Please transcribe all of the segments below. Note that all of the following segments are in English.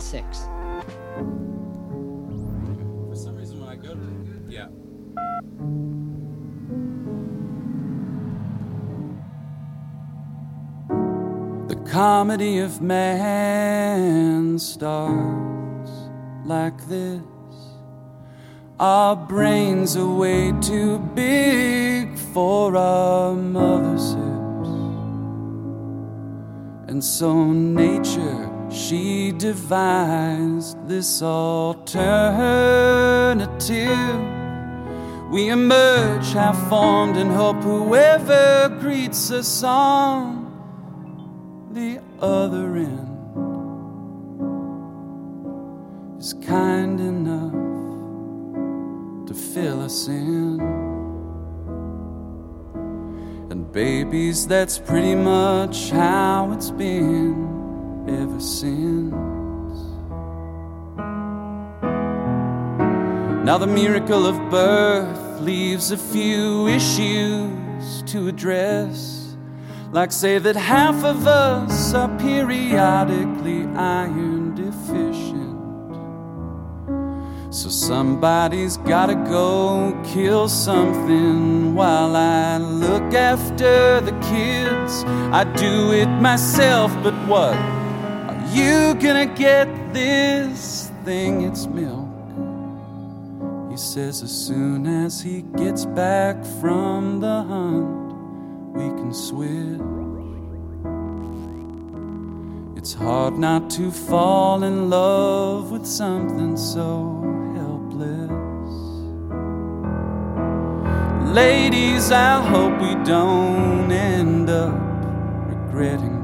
six. For some reason, when I go to yeah. The comedy of man starts like this. Our brains are way too big for our mother's hips. And so nature, she devised this alternative. We emerge half formed and hope whoever greets us on the other end is kind enough to fill us in. And babies, that's pretty much how it's been ever since. Now, the miracle of birth leaves a few issues to address. Like, say that half of us are periodically iron deficient. So somebody's gotta go kill something while I look after the kids. I do it myself, but what? You gonna get this thing? It's milk. He says as soon as he gets back from the hunt, we can switch. It's hard not to fall in love with something so helpless. Ladies, I hope we don't end up regretting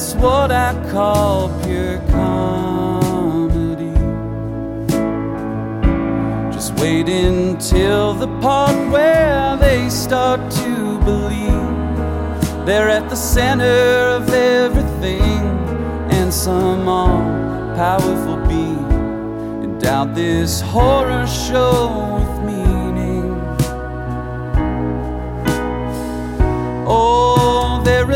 that's what I call pure comedy. Just wait until the part where they start to believe they're at the center of everything, and some all powerful being endowed this horror show with meaning. Oh, their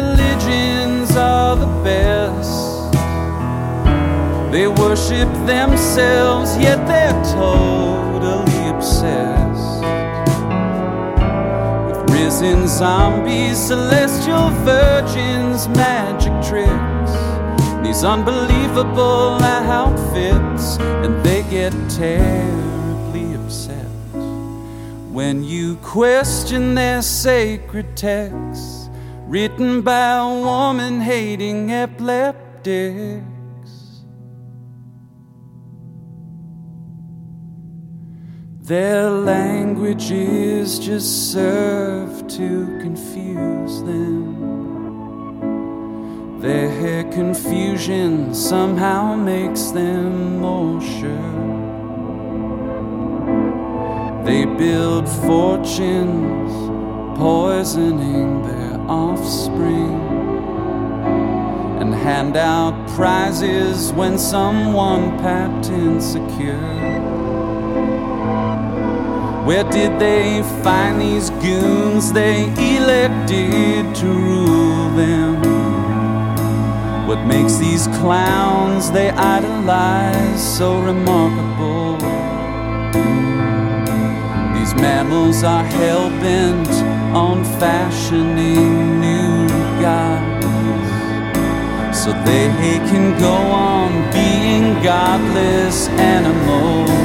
They worship themselves, yet they're totally obsessed with risen zombies, celestial virgins, magic tricks. These unbelievable outfits, and they get terribly upset when you question their sacred texts written by a woman hating epileptics. Their languages just serve to confuse them. Their confusion somehow makes them more sure. They build fortunes, poisoning their offspring, and hand out prizes when someone patents a cure. Where did they find these goons they elected to rule them? What makes these clowns they idolize so remarkable? These mammals are hell bent on fashioning new gods so they can go on being godless animals.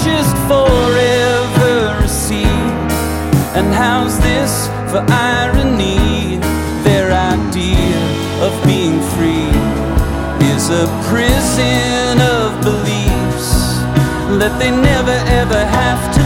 Just forever recede. And how's this for irony? Their idea of being free is a prison of beliefs that they never ever have to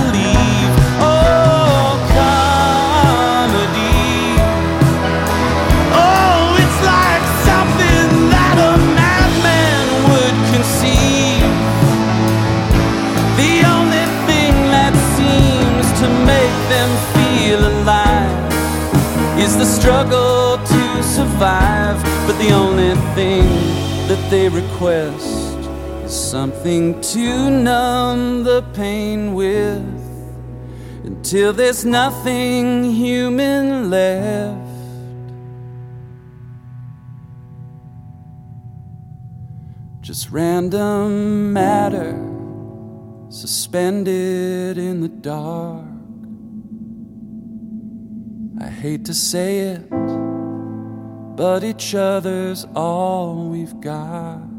the struggle to survive. But the only thing that they request is something to numb the pain with until there's nothing human left. Just random matter suspended in the dark. Hate to say it, but each other's all we've got.